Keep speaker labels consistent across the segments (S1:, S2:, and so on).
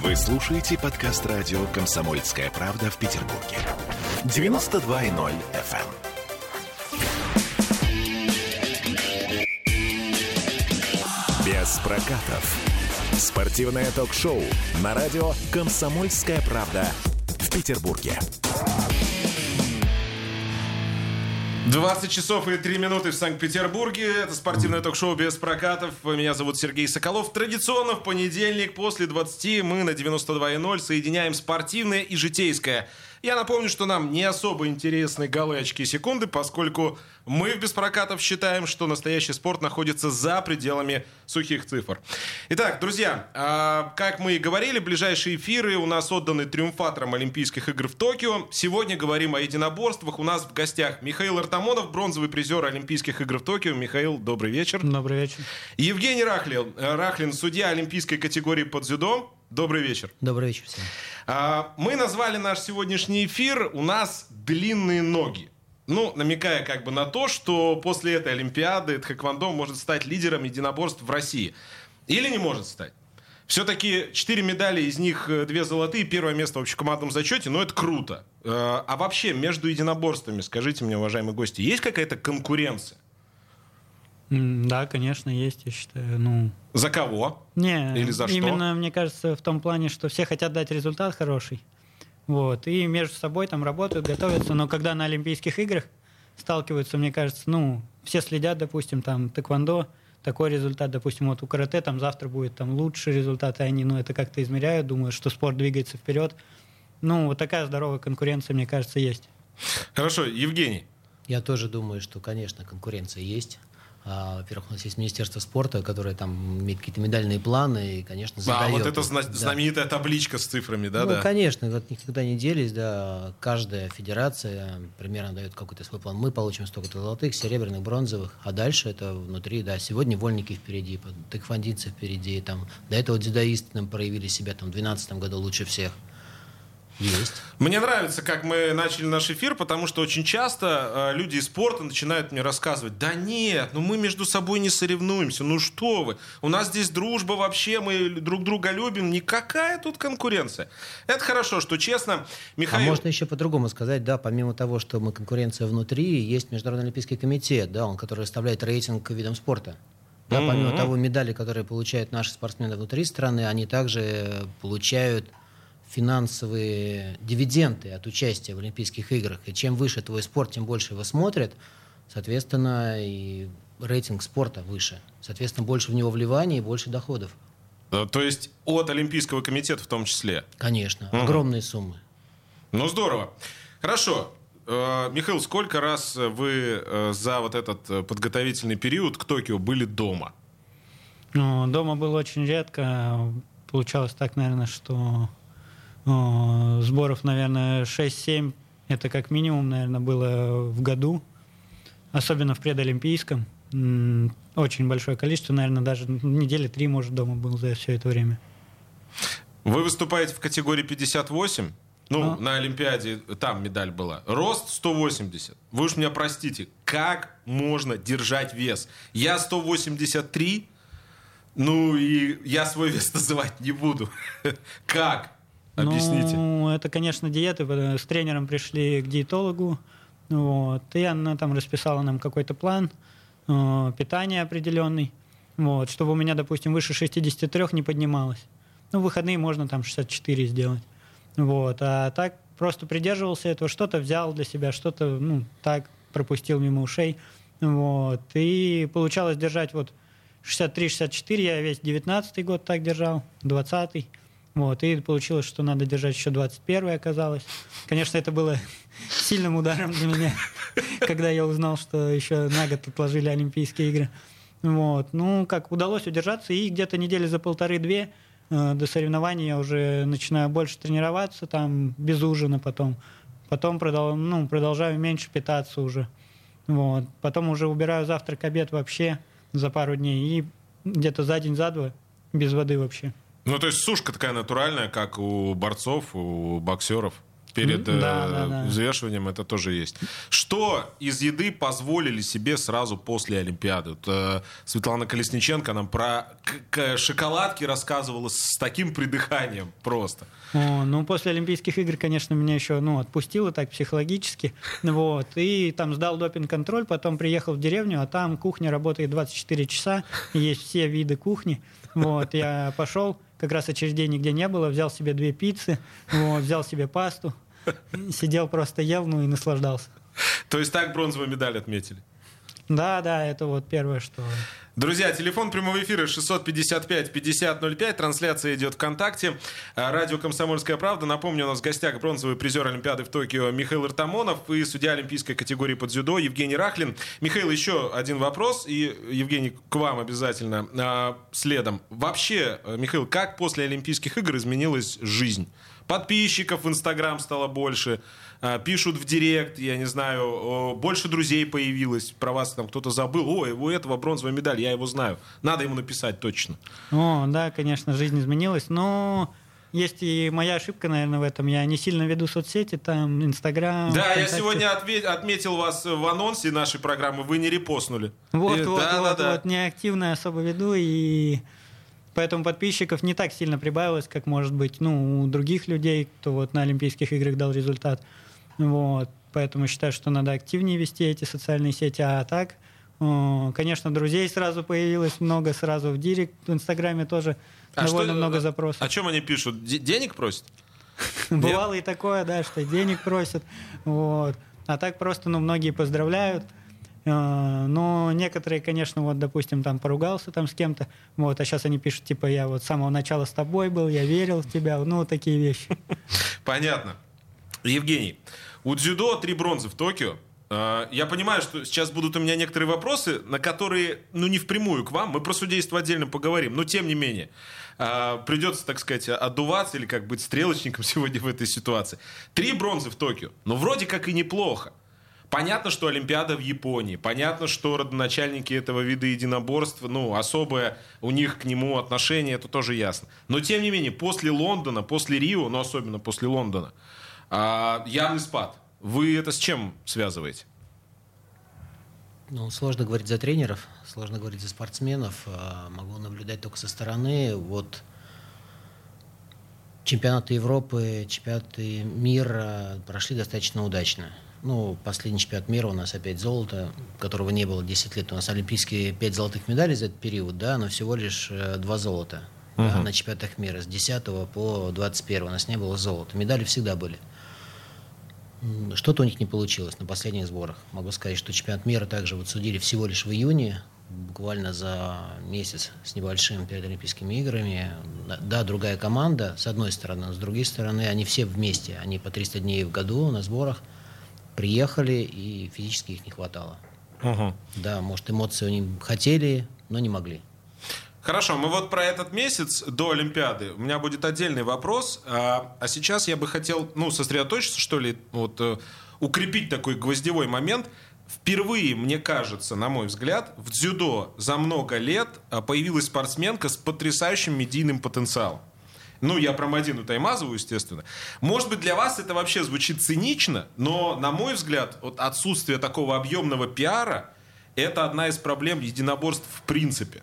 S1: Вы слушаете подкаст радио «Комсомольская правда» в Петербурге. 92.0 FM. Без прокатов. Спортивное ток-шоу на радио «Комсомольская правда» в Петербурге.
S2: 20 часов и 3 минуты в Санкт-Петербурге. Это спортивное ток-шоу без прокатов. Меня зовут Сергей Соколов. Традиционно в понедельник после 20 мы на 92.0 соединяем спортивное и житейское. Я напомню, что нам не особо интересны голы, очки, секунды, поскольку мы в Беспрокатов считаем, что настоящий спорт находится за пределами сухих цифр. Итак, друзья, а, как мы и говорили, ближайшие эфиры у нас отданы триумфаторам Олимпийских игр в Токио. Сегодня говорим о единоборствах. У нас в гостях Михаил Артамонов, бронзовый призер Олимпийских игр в Токио. Михаил, добрый вечер.
S3: Добрый вечер.
S2: Евгений Рахлин, Рахлин судья Олимпийской категории под дзюдо. Добрый вечер.
S4: Добрый вечер всем.
S2: А, мы назвали наш сегодняшний эфир «У нас длинные ноги». Ну, намекая как бы на то, что после этой Олимпиады Тхэквондо может стать лидером единоборств в России. Или не может стать. Все-таки четыре медали, из них э, две золотые, первое место в общекомандном зачете, но это круто. Э, а вообще между единоборствами, скажите мне, уважаемые гости, есть какая-то конкуренция?
S3: Да, конечно, есть, я считаю. Ну,
S2: за кого?
S3: Не,
S2: Или за что?
S3: именно, мне кажется, в том плане, что все хотят дать результат хороший. Вот, и между собой там работают, готовятся, но когда на Олимпийских играх сталкиваются, мне кажется, ну, все следят, допустим, там, тэквондо, такой результат, допустим, вот у карате там завтра будет там лучший результат, и они, ну, это как-то измеряют, думают, что спорт двигается вперед. Ну, вот такая здоровая конкуренция, мне кажется, есть.
S2: Хорошо, Евгений.
S4: Я тоже думаю, что, конечно, конкуренция есть. А, во-первых, у нас есть Министерство спорта, которое там имеет какие-то медальные планы и, конечно, задает.
S2: А, вот это зна- да. знаменитая табличка с цифрами, да?
S4: Ну,
S2: да.
S4: конечно, от них никуда не делись, да. Каждая федерация примерно дает какой-то свой план. Мы получим столько-то золотых, серебряных, бронзовых, а дальше это внутри, да, сегодня вольники впереди, тэквондинцы впереди, там, до этого дзюдоисты нам проявили себя там в 2012 году лучше всех.
S2: Есть. Мне нравится, как мы начали наш эфир, потому что очень часто э, люди из спорта начинают мне рассказывать, да нет, ну мы между собой не соревнуемся, ну что вы, у нас здесь дружба вообще, мы друг друга любим, никакая тут конкуренция. Это хорошо, что честно, Михаил...
S4: А можно еще по-другому сказать, да, помимо того, что мы конкуренция внутри, есть Международный Олимпийский комитет, да, он, который выставляет рейтинг видам спорта. Да, mm-hmm. помимо того, медали, которые получают наши спортсмены внутри страны, они также получают финансовые дивиденды от участия в Олимпийских играх. И чем выше твой спорт, тем больше его смотрят. Соответственно, и рейтинг спорта выше. Соответственно, больше в него вливания и больше доходов.
S2: Э, то есть от Олимпийского комитета в том числе?
S4: Конечно. Угу. Огромные суммы.
S2: Ну, здорово. Хорошо. Э, Михаил, сколько раз вы э, за вот этот подготовительный период к Токио были дома?
S3: Ну, дома было очень редко. Получалось так, наверное, что Сборов, наверное, 6-7. Это как минимум, наверное, было в году. Особенно в предолимпийском. Очень большое количество, наверное, даже недели три, может, дома был за все это время.
S2: Вы выступаете в категории 58? Ну, а? на Олимпиаде там медаль была. Рост 180. Вы уж меня простите, как можно держать вес? Я 183, ну и я свой вес называть не буду. Как? Объясните.
S3: Ну, это, конечно, диеты. С тренером пришли к диетологу. Вот, и она там расписала нам какой-то план э, питания определенный, вот, чтобы у меня, допустим, выше 63 не поднималось. Ну, в выходные можно там 64 сделать. Вот, а так просто придерживался этого, что-то взял для себя, что-то, ну, так пропустил мимо ушей. Вот, и получалось держать вот 63-64, я весь 19 год так держал, 20 вот, и получилось, что надо держать еще 21 оказалось. Конечно, это было сильным ударом для меня, когда я узнал, что еще на год отложили Олимпийские игры. Вот. Ну, как, удалось удержаться, и где-то недели за полторы-две э, до соревнований я уже начинаю больше тренироваться, там, без ужина потом. Потом продол ну, продолжаю меньше питаться уже. Вот. Потом уже убираю завтрак, обед вообще за пару дней. И где-то за день, за два без воды вообще.
S2: Ну, то есть сушка такая натуральная, как у борцов, у боксеров. перед
S3: да,
S2: э,
S3: да, да.
S2: взвешиванием, это тоже есть. Что из еды позволили себе сразу после Олимпиады? Вот, э, Светлана Колесниченко нам про к- к- шоколадки рассказывала с таким придыханием просто.
S3: О, ну, после Олимпийских игр, конечно, меня еще ну, отпустило так психологически. Вот. И там сдал допинг-контроль, потом приехал в деревню, а там кухня работает 24 часа, есть все виды кухни. Вот. Я пошел, как раз очередей нигде не было, взял себе две пиццы, вот, взял себе пасту, сидел просто ел, ну и наслаждался.
S2: То есть так бронзовую медаль отметили.
S3: Да, да, это вот первое, что...
S2: Друзья, телефон прямого эфира 655-5005. Трансляция идет ВКонтакте. А, Радио «Комсомольская правда». Напомню, у нас в гостях бронзовый призер Олимпиады в Токио Михаил Артамонов и судья олимпийской категории под дзюдо Евгений Рахлин. Михаил, еще один вопрос. И, Евгений, к вам обязательно а, следом. Вообще, э, Михаил, как после Олимпийских игр изменилась жизнь? Подписчиков в Инстаграм стало больше, а, пишут в Директ, я не знаю, больше друзей появилось, про вас там кто-то забыл, ой, у этого бронзовая медаль, я его знаю. Надо ему написать точно.
S3: О, да, конечно, жизнь изменилась, но есть и моя ошибка, наверное, в этом. Я не сильно веду соцсети, там, Инстаграм.
S2: Да, я
S3: ВКонтакте.
S2: сегодня отме- отметил вас в анонсе нашей программы, вы не репостнули.
S3: Вот,
S2: И-
S3: вот,
S2: да,
S3: вот,
S2: да, да.
S3: вот, неактивно особо веду, и поэтому подписчиков не так сильно прибавилось, как, может быть, ну, у других людей, кто вот на Олимпийских играх дал результат. Вот, поэтому считаю, что надо активнее вести эти социальные сети, а так, о, конечно, друзей сразу появилось много, сразу в директ, в Инстаграме тоже
S2: А
S3: довольно
S2: что-
S3: много
S2: а-
S3: запросов.
S2: О чем они пишут? Де- денег просят?
S3: Бывало и такое, да, что денег просят. Вот. А так просто, ну, многие поздравляют. Э, Но некоторые, конечно, вот, допустим, там поругался там с кем-то, вот, а сейчас они пишут, типа, я вот с самого начала с тобой был, я верил в тебя, ну, вот такие вещи.
S2: Понятно. Евгений, у дзюдо три бронзы в Токио. Э, Я понимаю, что сейчас будут у меня некоторые вопросы, на которые, ну, не впрямую к вам, мы про судейство отдельно поговорим, но тем не менее, э, придется, так сказать, отдуваться или как быть стрелочником сегодня в этой ситуации. Три бронзы в Токио, ну, вроде как и неплохо. Понятно, что Олимпиада в Японии. Понятно, что родоначальники этого вида единоборств, ну, особое у них к нему отношение, это тоже ясно. Но, тем не менее, после Лондона, после Рио, но особенно после Лондона, а, явный спад. Вы это с чем связываете?
S4: Ну, сложно говорить за тренеров, сложно говорить за спортсменов. А, Могу наблюдать только со стороны. Вот чемпионаты Европы, чемпионаты мира прошли достаточно удачно. Ну, последний чемпионат мира у нас опять золото, которого не было 10 лет. У нас олимпийские 5 золотых медалей за этот период, да, но всего лишь э, 2 золота да, на чемпионатах мира. С 10 по 21 у нас не было золота. Медали всегда были. Что-то у них не получилось на последних сборах. Могу сказать, что чемпионат мира также вот судили всего лишь в июне, буквально за месяц с небольшим перед Олимпийскими играми. Да, другая команда, с одной стороны, с другой стороны, они все вместе. Они по 300 дней в году на сборах приехали, и физически их не хватало. Да, может, эмоции они хотели, но не могли.
S2: Хорошо, мы вот про этот месяц до Олимпиады. У меня будет отдельный вопрос. А, а сейчас я бы хотел, ну, сосредоточиться, что ли, вот, э, укрепить такой гвоздевой момент. Впервые, мне кажется, на мой взгляд, в дзюдо за много лет а, появилась спортсменка с потрясающим медийным потенциалом. Ну, я про Мадину Таймазову, естественно. Может быть, для вас это вообще звучит цинично, но, на мой взгляд, вот отсутствие такого объемного пиара – это одна из проблем единоборств в принципе.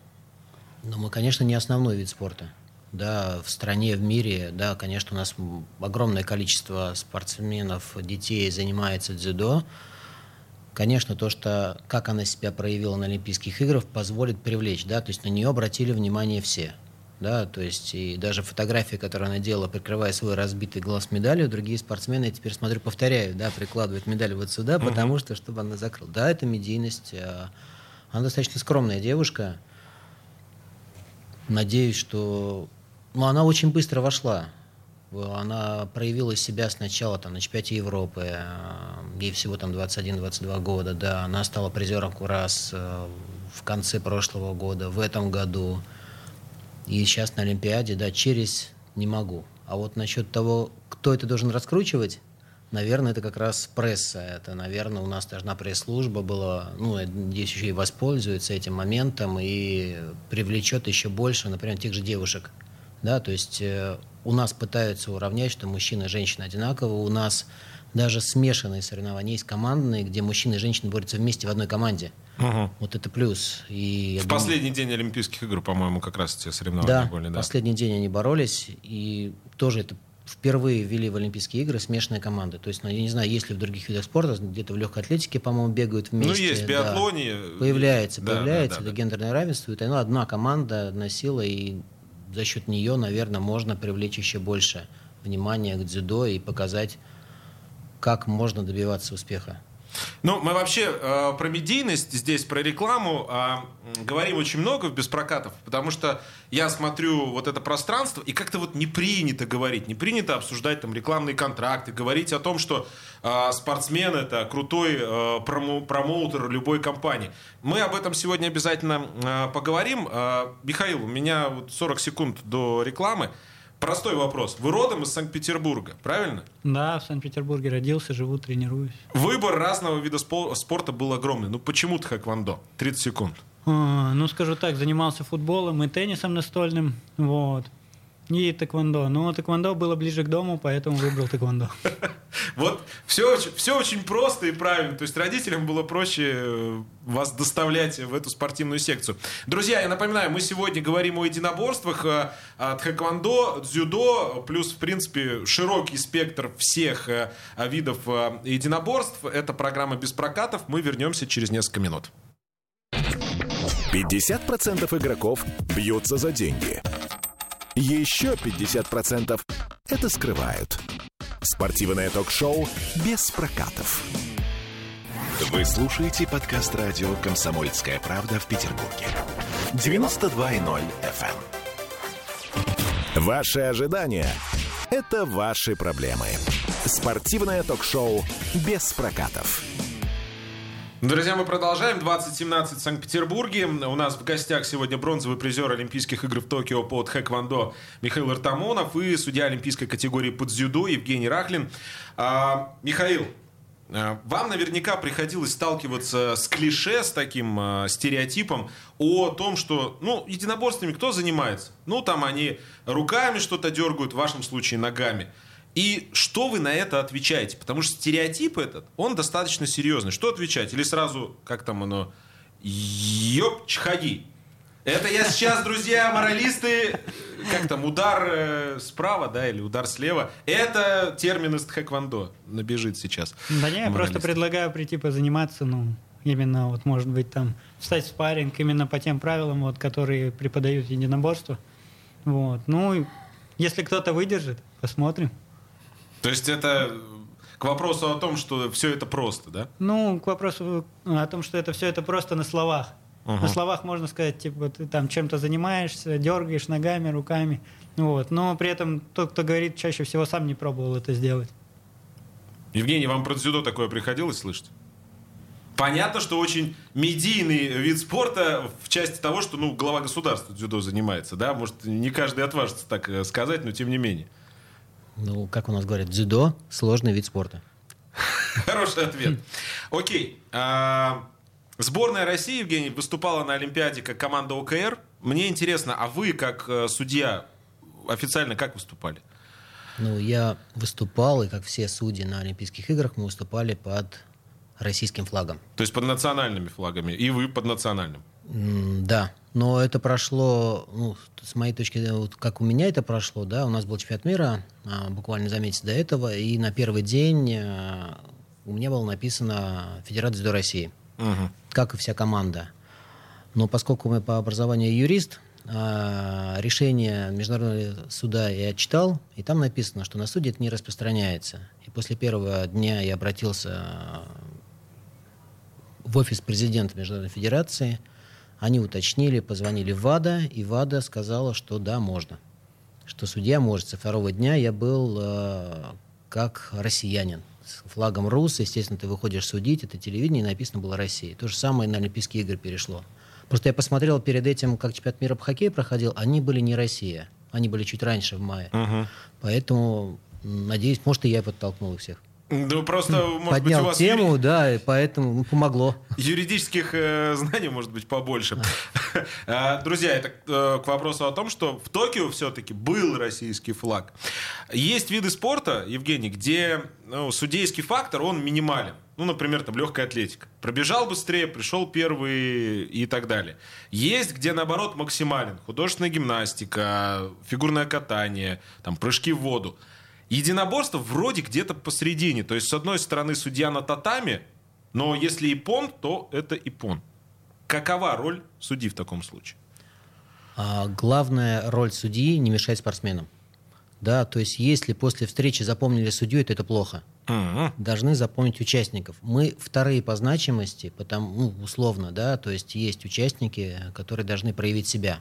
S4: Но мы, конечно, не основной вид спорта. Да, в стране, в мире, да, конечно, у нас огромное количество спортсменов, детей занимается дзюдо. Конечно, то, что как она себя проявила на Олимпийских играх, позволит привлечь, да, то есть на нее обратили внимание все. Да, то есть и даже фотографии, которые она делала, прикрывая свой разбитый глаз медалью, другие спортсмены, я теперь смотрю, повторяю, да, прикладывают медаль вот сюда, потому что, чтобы она закрыла. Да, это медийность. а, Она достаточно скромная девушка, Надеюсь, что... Ну, она очень быстро вошла. Она проявила себя сначала там, на чемпионате Европы. э, Ей всего там 21-22 года. Да, она стала призером Курас э, в конце прошлого года, в этом году. И сейчас на Олимпиаде, да, через не могу. А вот насчет того, кто это должен раскручивать, наверное, это как раз пресса. Это, наверное, у нас должна пресс-служба была, ну, я надеюсь, еще и воспользуется этим моментом и привлечет еще больше, например, тех же девушек Да, то есть э, у нас пытаются уравнять, что мужчина и женщина одинаковы. У нас даже смешанные соревнования есть командные, где мужчины и женщины борются вместе в одной команде.
S2: Угу.
S4: Вот это плюс. И
S2: В
S4: думаю-
S2: последний день Олимпийских игр, по-моему, как раз эти соревнования
S4: да,
S2: были. Да.
S4: последний день они боролись, и тоже это впервые ввели в Олимпийские игры смешанные команды. То есть, ну, я не знаю, есть ли в других видах спорта, где-то в легкой атлетике, по-моему, бегают
S2: Ну,
S4: вместе.
S2: есть в
S4: да.
S2: биатлоне.
S4: Появляется,
S2: Да, да,
S4: появляется
S2: да, да.
S4: это гендерное равенство. Это ну, одна команда носила, и за счет нее, наверное, можно привлечь еще больше внимания к дзюдо и показать, как можно добиваться успеха.
S2: Ну, мы вообще э, про медийность здесь, про рекламу э, говорим очень много в беспрокатов, потому что я смотрю вот это пространство, и как-то вот не принято говорить, не принято обсуждать там рекламные контракты, говорить о том, что э, спортсмен это крутой э, промо- промоутер любой компании. Мы об этом сегодня обязательно э, поговорим. Э, Михаил, у меня вот 40 секунд до рекламы. Простой вопрос. Вы родом из Санкт-Петербурга, правильно?
S3: Да, в Санкт-Петербурге родился, живу, тренируюсь.
S2: Выбор разного вида спо- спорта был огромный. Ну почему тхэквондо? 30 секунд.
S3: А, Ну, скажу так, занимался футболом и теннисом настольным, вот. И тэквондо. Но тэквондо было ближе к дому, поэтому выбрал тэквондо.
S2: Вот все, очень- все очень просто и правильно. То есть родителям было проще э, вас доставлять в эту спортивную секцию. Друзья, я напоминаю, мы сегодня говорим о единоборствах, э, тхэквондо, дзюдо, плюс, в принципе, широкий спектр всех э, видов единоборств. Это программа «Без прокатов». Мы вернемся через несколько минут.
S1: 50% игроков бьются за деньги. Еще 50% это скрывают. Спортивное ток-шоу «Без прокатов». Вы слушаете подкаст радио «Комсомольская правда» в Петербурге. 92.0 FM. Ваши ожидания – это ваши проблемы. Спортивное ток-шоу «Без прокатов».
S2: Друзья, мы продолжаем. 2017 в Санкт-Петербурге. У нас в гостях сегодня бронзовый призер Олимпийских игр в Токио по тхэквондо Михаил Артамонов и судья олимпийской категории по дзюдо Евгений Рахлин. А, Михаил, а, вам наверняка приходилось сталкиваться с клише, с таким а, стереотипом о том, что, ну, единоборствами кто занимается? Ну, там они руками что-то дергают, в вашем случае ногами. И что вы на это отвечаете? Потому что стереотип этот, он достаточно серьезный. Что отвечать? Или сразу, как там оно, ёп, чхаги. Это я сейчас, друзья, моралисты, как там, удар э, справа, да, или удар слева. Это термин из тхэквондо набежит сейчас.
S3: Да не, я просто предлагаю прийти позаниматься, ну, именно вот, может быть, там, встать в спарринг именно по тем правилам, вот, которые преподают единоборство. Вот. Ну, если кто-то выдержит, посмотрим.
S2: То есть это к вопросу о том, что все это просто, да?
S3: Ну, к вопросу о том, что это все это просто на словах. На словах можно сказать, типа, ты там чем-то занимаешься, дергаешь ногами, руками. Вот. Но при этом тот, кто говорит, чаще всего сам не пробовал это сделать.
S2: Евгений, вам про дзюдо такое приходилось слышать? Понятно, что очень медийный вид спорта в части того, что ну, глава государства дзюдо занимается. Да? Может, не каждый отважится так э, сказать, но тем не менее.
S4: Ну, как у нас говорят, дзюдо – сложный вид спорта.
S2: Хороший ответ. Окей. А, Сборная России, Евгений, выступала на Олимпиаде как команда ОКР. Мне интересно, а вы, как э, судья, официально как выступали?
S4: Ну, я выступал, и как все судьи на Олимпийских играх, мы выступали под российским флагом.
S2: То есть под национальными флагами, и вы под национальным.
S4: Да, но это прошло, ну, с моей точки зрения, вот как у меня это прошло, да, у нас был чемпионат мира а, буквально за месяц до этого, и на первый день а, у меня было написано Федерация дзюдо России,
S2: Мгм.
S4: как и вся команда. Но поскольку мы по образованию юрист, а, решение Международного суда я читал, и там написано, что на суде это не распространяется. И после первого дня я обратился в офис президента Международной Федерации. Они уточнили, позвонили в ВАДА, и ВАДА сказала, что да, можно. Что судья может. Со второго дня я был э, как россиянин. С флагом РУС, естественно, ты выходишь судить, это телевидение, и написано было «Россия». То же самое на Олимпийские игры перешло. Просто я посмотрел перед этим, как чемпионат мира по хоккею проходил, они были не Россия. Они были чуть раньше, в мае.
S2: Мгм.
S4: Поэтому, надеюсь, может, и я подтолкнул их всех.
S2: Ну, просто, может
S4: поднял
S2: быть, у вас
S4: тему,
S2: юри-
S4: да, и поэтому помогло.
S2: юридических э, знаний может быть побольше. А, Друзья, это э, к вопросу о том, что в Токио все-таки был российский флаг. Есть виды спорта, Евгений, где ну, судейский фактор, он минимален. Ну, например, там легкая атлетика. Пробежал быстрее, пришел первый и так далее. Есть, где наоборот максимален. Художественная гимнастика, фигурное катание, там прыжки в воду. Единоборство вроде где-то посередине. То есть, с одной стороны, судья на татами, но если ипон, то это ипон. Какова роль судьи в таком случае?
S4: А главная роль судьи не мешать спортсменам. Да, то есть если после встречи запомнили судью, то это плохо. Должны запомнить участников. Мы вторые по значимости, потому, ну, условно, да, то есть есть участники, которые должны проявить себя.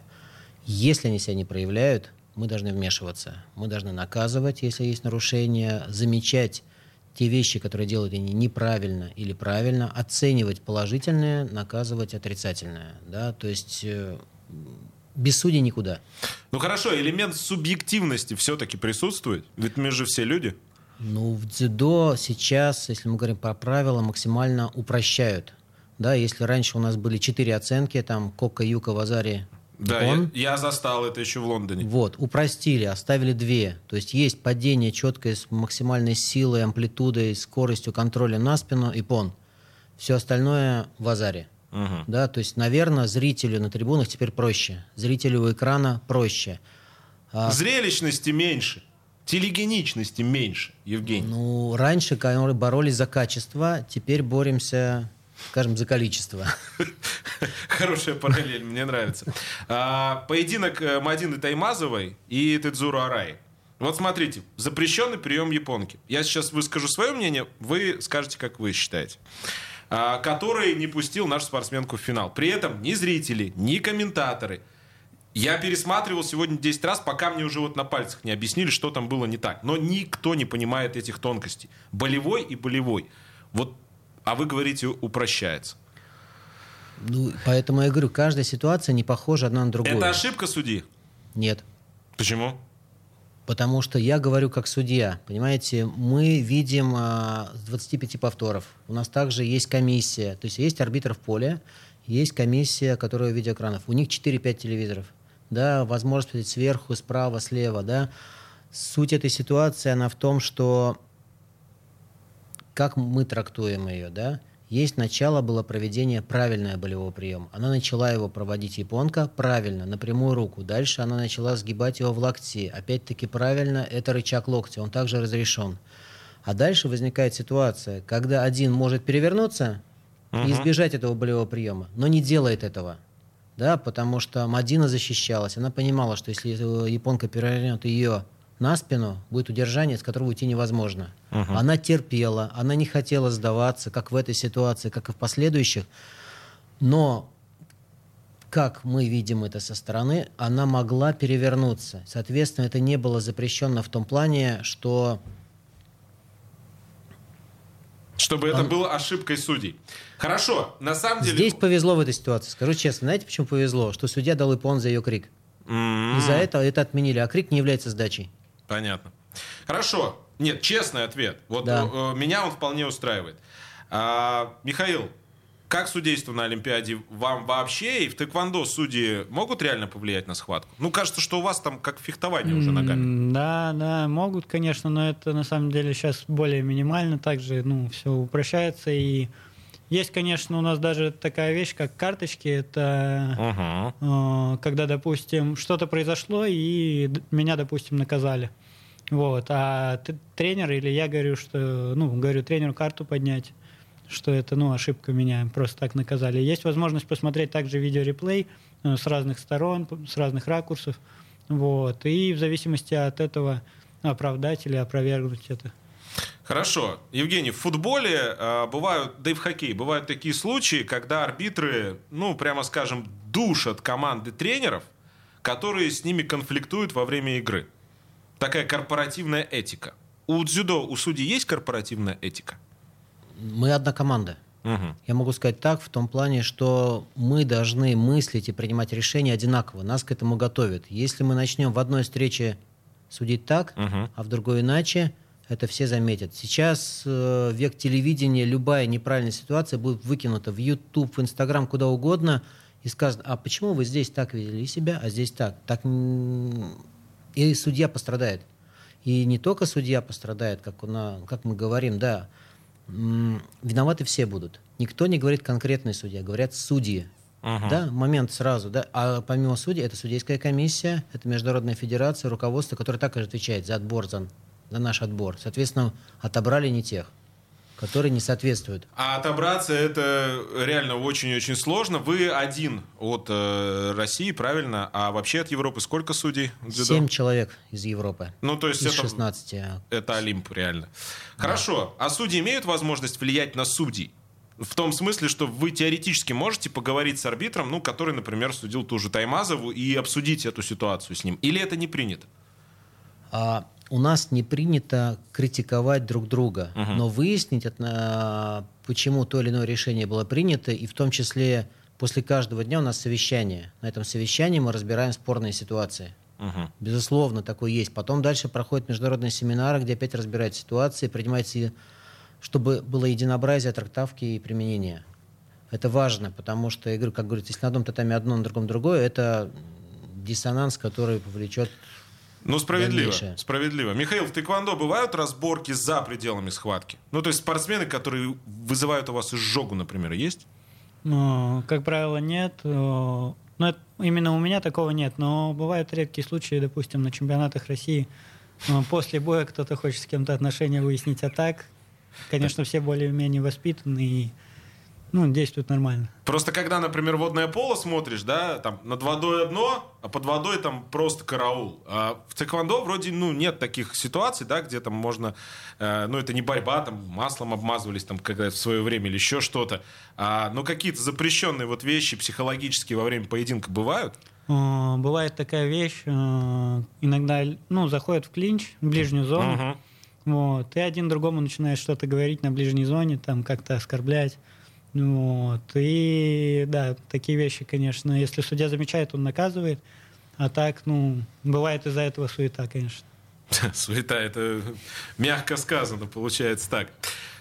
S4: Если они себя не проявляют, мы должны вмешиваться. Мы должны наказывать, если есть нарушения, замечать те вещи, которые делают они неправильно или правильно, оценивать положительное, наказывать отрицательное. Да? То есть э, без судей никуда.
S2: Ну хорошо, элемент субъективности все-таки присутствует? Ведь мы же все люди.
S4: Ну, в дзюдо сейчас, если мы говорим про правила, максимально упрощают. Да, если раньше у нас были четыре оценки, там Кока, Юка, Вазари,
S2: Да,
S4: Ипон,
S2: я, я застал это еще в Лондоне.
S4: Вот, упростили, оставили две. То есть есть падение четкое с максимальной силой, амплитудой, скоростью контроля на спину и пон. Все остальное в азаре.
S2: Мгм.
S4: Да, то есть, наверное, зрителю на трибунах теперь проще. Зрителю у экрана проще. А,
S2: Зрелищности меньше, телегеничности меньше, Евгений.
S4: ну, раньше боролись за качество, теперь боремся, скажем, за количество.
S2: Хорошая параллель, мне нравится. А, поединок э, Мадины Таймазовой и Тедзуру Араи. Вот смотрите, запрещенный прием японки. Я сейчас выскажу свое мнение, вы скажете, как вы считаете. А, который не пустил нашу спортсменку в финал. При этом ни зрители, ни комментаторы. Я пересматривал сегодня 10 раз, пока мне уже вот на пальцах не объяснили, что там было не так. Но никто не понимает этих тонкостей. Болевой и болевой. Вот, а вы говорите, упрощается.
S4: Ну, поэтому я говорю, каждая ситуация не похожа одна на другую.
S2: Это ошибка судьи?
S4: Нет.
S2: Почему?
S4: Потому что я говорю как судья. Понимаете, мы видим а, с 25 повторов. У нас также есть комиссия. То есть есть арбитр в поле, есть комиссия, которая видеоэкранов. У них 4-5 телевизоров. Да, возможность сверху, справа, слева. Да. Суть этой ситуации, она в том, что как мы трактуем ее, да? Есть начало было проведение правильного болевого приема. Она начала его проводить японка правильно, на прямую руку. Дальше она начала сгибать его в локти. Опять-таки правильно, это рычаг локтя, он также разрешен. А дальше возникает ситуация, когда один может перевернуться и избежать этого болевого приема, но не делает этого. Да, потому что Мадина защищалась. Она понимала, что если э, японка перевернет ее на спину, будет удержание, с которого уйти невозможно. Она терпела, она не хотела сдаваться, как в этой ситуации, как и в последующих. Но, как мы видим это со стороны, она могла перевернуться. Соответственно, это не было запрещено в том плане, что
S2: Чтобы это было ошибкой судей. Хорошо, на самом деле...
S4: здесь повезло в этой ситуации. Скажу честно, знаете, почему повезло? Что судья дал ипон за ее крик.
S2: М,
S4: И за это это отменили, а крик не является сдачей.
S2: Понятно. Хорошо. Нет, честный ответ. Вот
S4: Да.
S2: э, меня он вполне устраивает. А, Михаил, как судейство на Олимпиаде вам вообще и в тэквондо судьи могут реально повлиять на схватку? Ну, кажется, что у вас там как фехтование уже ногами.
S3: Да, да, могут, конечно, но это на самом деле сейчас более минимально. Также, ну, все упрощается. И есть, конечно, у нас даже такая вещь, как карточки. Это
S2: Мгм.
S3: э, когда, допустим, что-то произошло, и меня, допустим, наказали. Вот. А тренер или я говорю, что, ну, говорю тренеру карту поднять, что это, ну, ошибка меня, просто так наказали. Есть возможность посмотреть также видеореплей э, с разных сторон, с разных ракурсов. Вот. И в зависимости от этого оправдать или опровергнуть это.
S2: Хорошо. Евгений, в футболе э, бывают, да и в хоккее, бывают такие случаи, когда арбитры, ну, прямо скажем, душат команды тренеров, которые с ними конфликтуют во время игры. Такая корпоративная этика. У дзюдо, у судей есть корпоративная этика?
S4: Мы одна команда.
S2: Мгм.
S4: Я могу сказать так, в том плане, что мы должны мыслить и принимать решения одинаково. Нас к этому готовят. Если мы начнем в одной встрече судить так,
S2: Мгм.
S4: а в другой иначе, это все заметят. Сейчас э, век телевидения, любая неправильная ситуация будет выкинута в YouTube, в Instagram, куда угодно, и сказано, а почему вы здесь так вели себя, а здесь так? так и судья пострадает. И не только судья пострадает, как, на, как мы говорим, да, виноваты все будут. Никто не говорит конкретный судья, говорят судьи. Uh-huh. Да, момент сразу, да. А помимо судей, это судейская комиссия, это международная федерация, руководство, которое также отвечает за отбор, за, за наш отбор. Соответственно, отобрали не тех которые не соответствуют.
S2: А отобраться это реально очень-очень сложно. Вы один от э, России, правильно? А вообще от Европы сколько судей?
S4: Семь человек из Европы.
S2: Ну, то есть
S4: из
S2: это,
S4: 16.
S2: Это Олимп, реально. Да. Хорошо. А судьи имеют возможность влиять на судей? В том смысле, что вы теоретически можете поговорить с арбитром, ну, который, например, судил ту же Таймазову, и обсудить эту ситуацию с ним. Или это не принято?
S4: А, у нас не принято критиковать друг друга, угу. но выяснить, это, почему то или иное решение было принято, и в том числе после каждого дня у нас совещание. На этом совещании мы разбираем спорные ситуации. Угу. Безусловно, такое есть. Потом дальше проходят международные семинары, где опять разбирают ситуации, принимаются чтобы было единообразие трактовки и применения. Это важно, потому что, игры, как говорится, если на одном татами одно, на другом другое, это диссонанс, который повлечет
S2: ну, справедливо, дальнейшее. справедливо. Михаил, в тэквондо бывают разборки за пределами схватки? Ну, то есть спортсмены, которые вызывают у вас изжогу, например, есть?
S3: Ну, как правило, нет. Но это, именно у меня такого нет. Но бывают редкие случаи, допустим, на чемпионатах России. После боя кто-то хочет с кем-то отношения выяснить, а так Конечно, все более-менее воспитаны и ну, действуют нормально.
S2: Просто когда, например, водное поло смотришь, да, там над водой одно, а под водой там просто караул. А в тэквондо вроде, ну, нет таких ситуаций, да, где там можно, э, ну, это не борьба, там маслом обмазывались там когда в свое время или еще что-то. А, но какие-то запрещенные вот вещи психологические во время поединка бывают?
S3: Бывает такая вещь, э, иногда, ну, заходят в клинч, в ближнюю зону, uh-huh вот. И один другому начинает что-то говорить на ближней зоне, там как-то оскорблять. Вот. И да, такие вещи, конечно, если судья замечает, он наказывает. А так, ну, бывает из-за этого суета, конечно.
S2: Суета, это мягко сказано, получается так.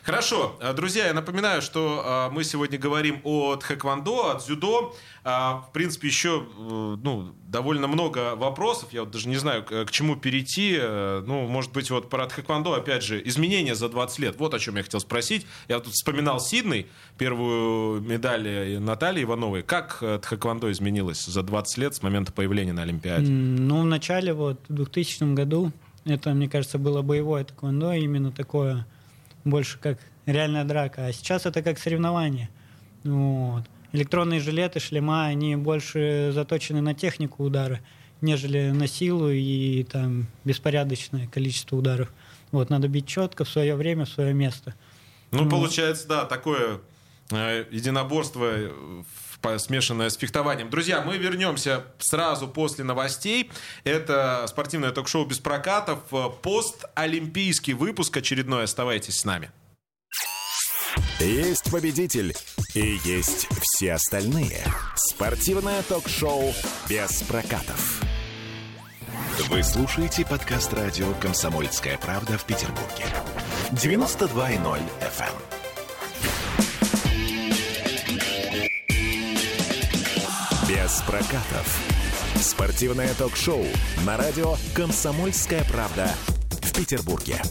S2: Хорошо, э, друзья, я напоминаю, что э, мы сегодня говорим о тхэквондо, о дзюдо. А, в принципе, еще э, ну, довольно много вопросов. Я вот даже не знаю, к чему перейти. Ну, может быть, вот про тхэквондо, опять же, изменения за 20 лет. Вот о чем я хотел спросить. Я тут вспоминал Сидней, первую медаль Натальи Ивановой. Как тхэквондо изменилось за 20 лет с момента появления на Олимпиаде?
S3: Ну, в начале, вот, в 2000 году, это, мне кажется, было боевое тхэквондо, именно такое больше как реальная драка. А сейчас это как соревнование. Вот. Электронные жилеты, шлема, они больше заточены на технику удара, нежели на силу и там беспорядочное количество ударов. Вот, надо бить четко в свое время, в свое место.
S2: Ну, вот. получается, да, такое э, единоборство смешанное с фехтованием. Друзья, мы вернемся сразу после новостей. Это спортивное ток-шоу без прокатов. Постолимпийский выпуск очередной. Оставайтесь с нами.
S1: Есть победитель и есть все остальные. Спортивное ток-шоу без прокатов. Вы слушаете подкаст радио «Комсомольская правда» в Петербурге. 92.0 FM. Без прокатов. Спортивное ток-шоу на радио «Комсомольская правда» в Петербурге.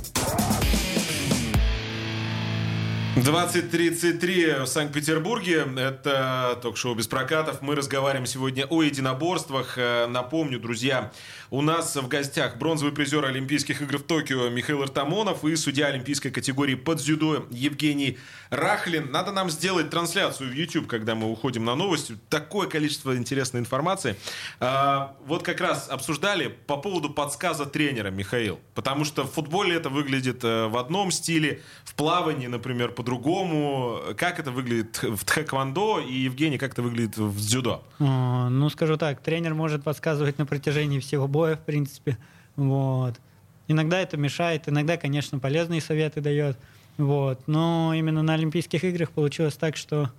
S2: 20.33 в Санкт-Петербурге. Это ток-шоу без прокатов. Мы разговариваем сегодня о единоборствах. Э, напомню, друзья, у нас в гостях бронзовый призер Олимпийских игр в Токио Михаил Артамонов и судья олимпийской категории под дзюдо Евгений Рахлин. Надо нам сделать трансляцию в YouTube, когда мы уходим на новости. Такое количество интересной информации. А, вот как раз обсуждали по поводу подсказа тренера, Михаил. Потому что в футболе это выглядит э, в одном стиле, в плавании, например, по-другому. Как это выглядит в тхэквондо и, Евгений, как это выглядит в дзюдо?
S3: Ну, скажу так, тренер может подсказывать на протяжении всего боя, в принципе. Вот. Иногда это мешает, иногда, конечно, полезные советы дает. Вот. Но именно на Олимпийских играх получилось так, что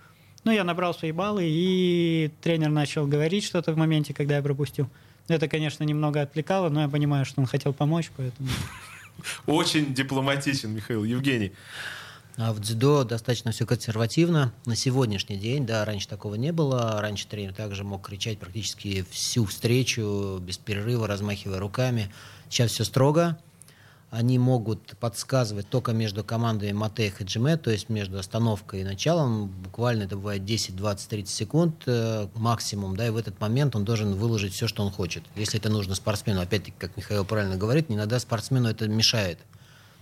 S3: ну, я набрал свои баллы, и тренер начал говорить что-то в моменте, когда я пропустил. Это, конечно, немного отвлекало, но я понимаю, что он хотел помочь, поэтому...
S2: Очень дипломатичен, Михаил Евгений.
S4: А в дзюдо достаточно все консервативно. На сегодняшний день, да, раньше такого не было. Раньше тренер также мог кричать практически всю встречу, без перерыва, размахивая руками. Сейчас все строго. Они могут подсказывать только между командами Мате и Хаджиме, то есть между остановкой и началом. Буквально это бывает 10, 20, 30 секунд э, максимум, да, и в этот момент он должен выложить все, что он хочет. Если это нужно спортсмену, опять-таки, как Михаил правильно говорит, иногда спортсмену это мешает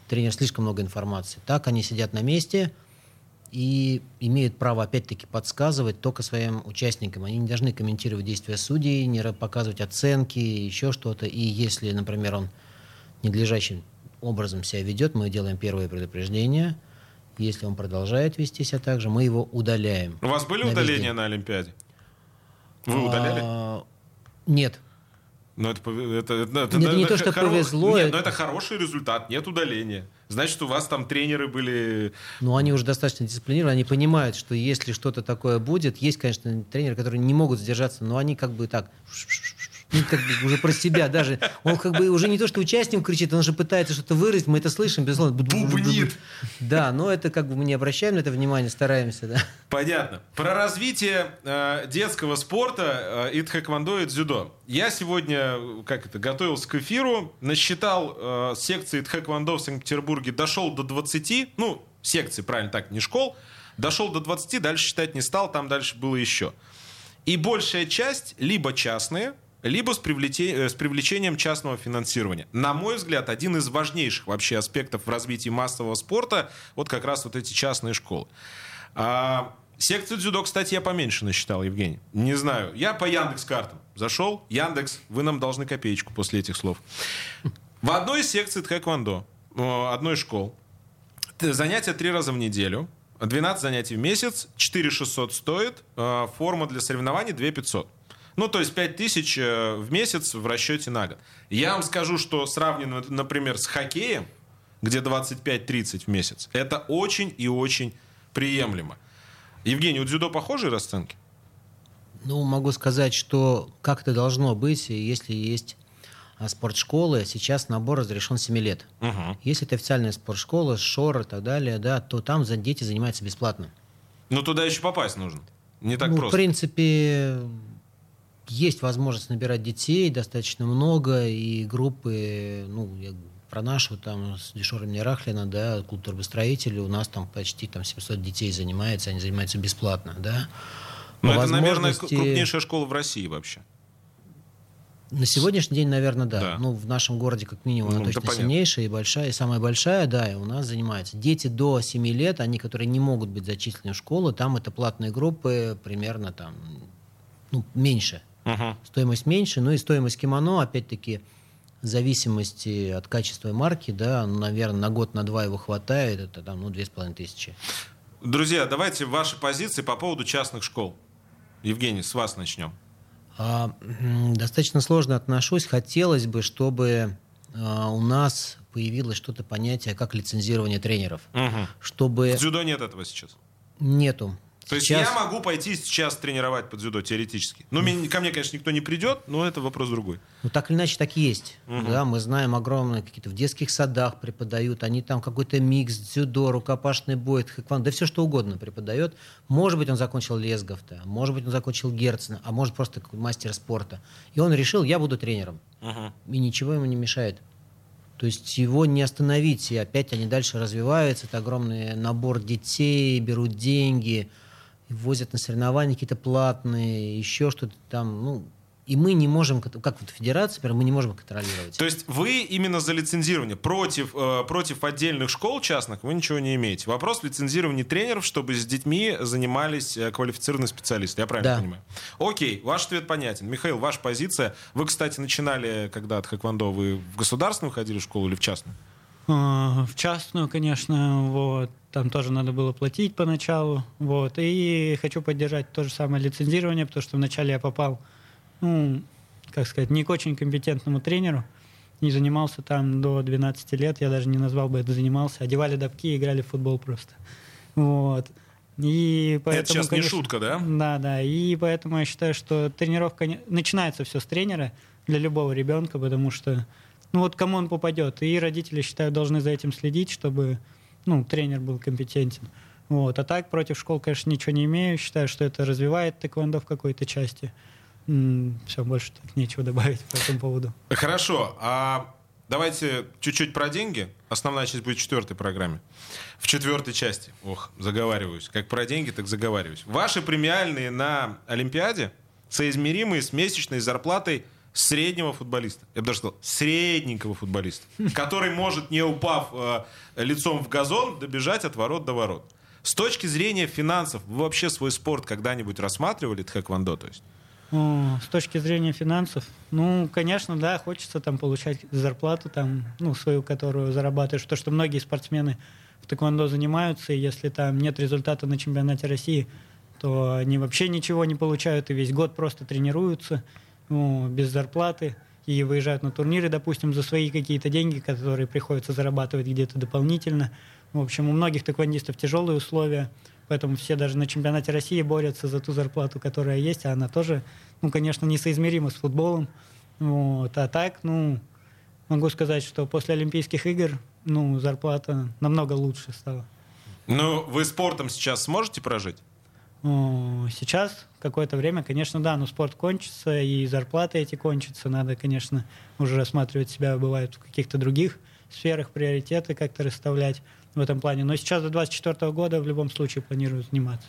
S4: тренер слишком много информации. Так они сидят на месте и имеют право, опять-таки, подсказывать только своим участникам. Они не должны комментировать действия судей, не показывать оценки, еще что-то. И если, например, он ненадлежащим образом себя ведет, мы делаем первое предупреждение. Если он продолжает вести себя так же, мы его удаляем.
S2: У вас были удаления на Олимпиаде? Вы удаляли? А,
S4: нет.
S2: Но это, это, это,
S4: это, Нет, не то, что хоро... повезло.
S2: Нет, но это хороший результат, нет удаления. Значит, у вас там тренеры были...
S4: Ну, они уже достаточно дисциплинированы, они понимают, что если что-то такое будет, есть, конечно, тренеры, которые не могут сдержаться, но они как бы так ну, как бы уже про себя даже. Он как бы уже не то, что участник кричит, он уже пытается что-то выразить, мы это слышим, безусловно.
S2: Бубнит.
S4: Да, но это как бы мы не обращаем на это внимание, стараемся, да.
S2: Понятно. Про развитие э, детского спорта э, и тхэквондо, и дзюдо. Я сегодня, как это, готовился к эфиру, насчитал э, секции тхэквондо в Санкт-Петербурге, дошел до 20, ну, секции, правильно так, не школ, дошел до 20, дальше считать не стал, там дальше было еще. И большая часть либо частные, либо с, привлечением, э, с привлечением частного финансирования. На мой взгляд, один из важнейших вообще аспектов в развитии массового спорта вот как раз вот эти частные школы. А, секцию дзюдо, кстати, я поменьше насчитал, Евгений. Не знаю. Я по Яндекс картам зашел. Яндекс, вы нам должны копеечку после этих слов. В одной из секций тхэквондо, э, одной из школ, занятия три раза в неделю, 12 занятий в месяц, 4 600 стоит, э, форма для соревнований 2 500. Ну, то есть 5 тысяч э, в месяц в расчете на год. Я вам скажу, что сравнено, например, с хоккеем, где 25-30 в месяц, это очень и очень приемлемо. Евгений, у дзюдо похожие расценки?
S4: Ну, могу сказать, что как это должно быть, если есть а, спортшколы, сейчас набор разрешен 7 лет. Угу. Если это официальная спортшкола, шор и так далее, да, то там дети занимаются бесплатно.
S2: Но туда еще попасть нужно. Не так
S4: ну,
S2: просто.
S4: В принципе, есть возможность набирать детей достаточно много, и группы, ну, я про нашу там с Дешором Нерахлина, да, клуб турбостроителей, у нас там почти там 700 детей занимается, они занимаются бесплатно, да.
S2: Но это, наверное, крупнейшая школа в России вообще.
S4: На сегодняшний день, наверное, да. да. Ну, в нашем городе, как минимум, ну, она точно сильнейшая и большая, и самая большая, да, и у нас занимается. Дети до 7 лет, они, которые не могут быть зачислены в школу, там это платные группы примерно там, ну, меньше Угу. Стоимость меньше, ну и стоимость кимоно, опять-таки, в зависимости от качества марки, да, ну, наверное, на год, на два его хватает, это там, ну, две с половиной тысячи.
S2: Друзья, давайте ваши позиции по поводу частных школ. Евгений, с вас начнем.
S4: А, достаточно сложно отношусь. Хотелось бы, чтобы а, у нас появилось что-то понятие, как лицензирование тренеров.
S2: Угу.
S4: Чтобы...
S2: В дзюдо нет этого сейчас?
S4: Нету.
S2: То есть я могу пойти сейчас тренировать под дзюдо теоретически. Ну, mm. ко мне, конечно, никто не придет, но это вопрос другой.
S4: Ну, так или иначе, так и есть. Угу. Да, мы знаем огромные какие-то в детских садах преподают, они там какой-то микс, дзюдо, рукопашный бой, хэквон, да все что угодно преподает. Может быть, он закончил Лесговта, может быть, он закончил Герцена, а может, просто мастер спорта. И он решил, я буду тренером. Угу. И ничего ему не мешает. То есть его не остановить, и опять они дальше развиваются, это огромный набор детей, берут деньги – возят на соревнования какие-то платные, еще что-то там, ну, и мы не можем, как вот федерация, например, мы не можем контролировать.
S2: То есть вы именно за лицензирование. Против, э, против отдельных школ частных вы ничего не имеете. Вопрос в лицензировании тренеров, чтобы с детьми занимались э, квалифицированные специалисты. Я правильно
S4: да.
S2: понимаю? Окей, ваш ответ понятен. Михаил, ваша позиция. Вы, кстати, начинали, когда от Хэквондо, вы в государственную ходили школу или в частную?
S3: А, в частную, конечно, вот. Там тоже надо было платить поначалу, вот. И хочу поддержать то же самое лицензирование, потому что вначале я попал, ну, как сказать, не к очень компетентному тренеру, не занимался там до 12 лет, я даже не назвал бы это занимался, одевали допки и играли в футбол просто. Вот. И поэтому,
S2: это сейчас конечно, не шутка, да?
S3: Да, да. И поэтому я считаю, что тренировка начинается все с тренера для любого ребенка, потому что ну вот кому он попадет. И родители, считаю, должны за этим следить, чтобы ну, тренер был компетентен. Вот. А так против школ, конечно, ничего не имею. Считаю, что это развивает тэквондо в какой-то части. Все, больше так нечего добавить по этому поводу.
S2: Хорошо. А давайте чуть-чуть про деньги. Основная часть будет в четвертой программе. В четвертой части. Ох, заговариваюсь. Как про деньги, так заговариваюсь. Ваши премиальные на Олимпиаде соизмеримые с месячной зарплатой среднего футболиста. Я бы даже сказал, средненького футболиста. Который может, не упав э, лицом в газон, добежать от ворот до ворот. С точки зрения финансов, вы вообще свой спорт когда-нибудь рассматривали, тхэквондо, то есть?
S3: С точки зрения финансов, ну, конечно, да, хочется там получать зарплату, там, ну, свою, которую зарабатываешь. То, что многие спортсмены в тэквондо занимаются, и если там нет результата на чемпионате России, то они вообще ничего не получают, и весь год просто тренируются без зарплаты и выезжают на турниры, допустим, за свои какие-то деньги, которые приходится зарабатывать где-то дополнительно. В общем, у многих тэквондистов тяжелые условия, поэтому все даже на чемпионате России борются за ту зарплату, которая есть, а она тоже, ну, конечно, несоизмерима с футболом. Вот. А так, ну, могу сказать, что после Олимпийских игр, ну, зарплата намного лучше стала.
S2: Ну, вы спортом сейчас сможете прожить?
S3: Сейчас какое-то время, конечно, да, но спорт кончится, и зарплаты эти кончатся. Надо, конечно, уже рассматривать себя, бывает, в каких-то других сферах, приоритеты как-то расставлять в этом плане. Но сейчас до 2024 года в любом случае планирую заниматься.